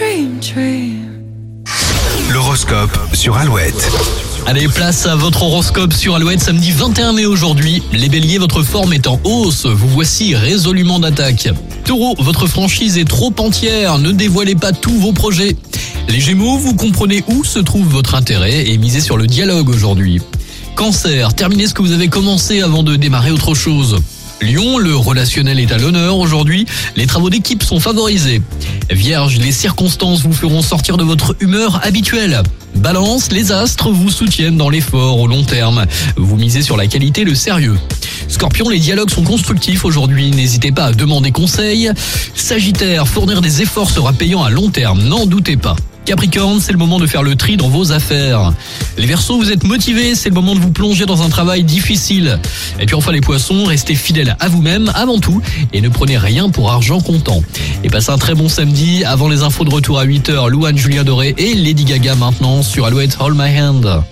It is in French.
dream, dream. L'horoscope sur Alouette. Allez, place à votre horoscope sur Alouette samedi 21 mai aujourd'hui. Les béliers, votre forme est en hausse. Vous voici résolument d'attaque. Taureau, votre franchise est trop entière. Ne dévoilez pas tous vos projets. Les gémeaux, vous comprenez où se trouve votre intérêt et misez sur le dialogue aujourd'hui. Cancer, terminez ce que vous avez commencé avant de démarrer autre chose. Lion, le relationnel est à l'honneur aujourd'hui, les travaux d'équipe sont favorisés. Vierge, les circonstances vous feront sortir de votre humeur habituelle. Balance, les astres vous soutiennent dans l'effort au long terme. Vous misez sur la qualité le sérieux. Scorpion, les dialogues sont constructifs aujourd'hui, n'hésitez pas à demander conseil. Sagittaire, fournir des efforts sera payant à long terme, n'en doutez pas. Capricorne, c'est le moment de faire le tri dans vos affaires. Les Verseaux, vous êtes motivés, c'est le moment de vous plonger dans un travail difficile. Et puis enfin les Poissons, restez fidèles à vous-même avant tout et ne prenez rien pour argent comptant. Et passez un très bon samedi avant les infos de retour à 8h. Louane, Julien Doré et Lady Gaga maintenant sur Alouette Hold My Hand.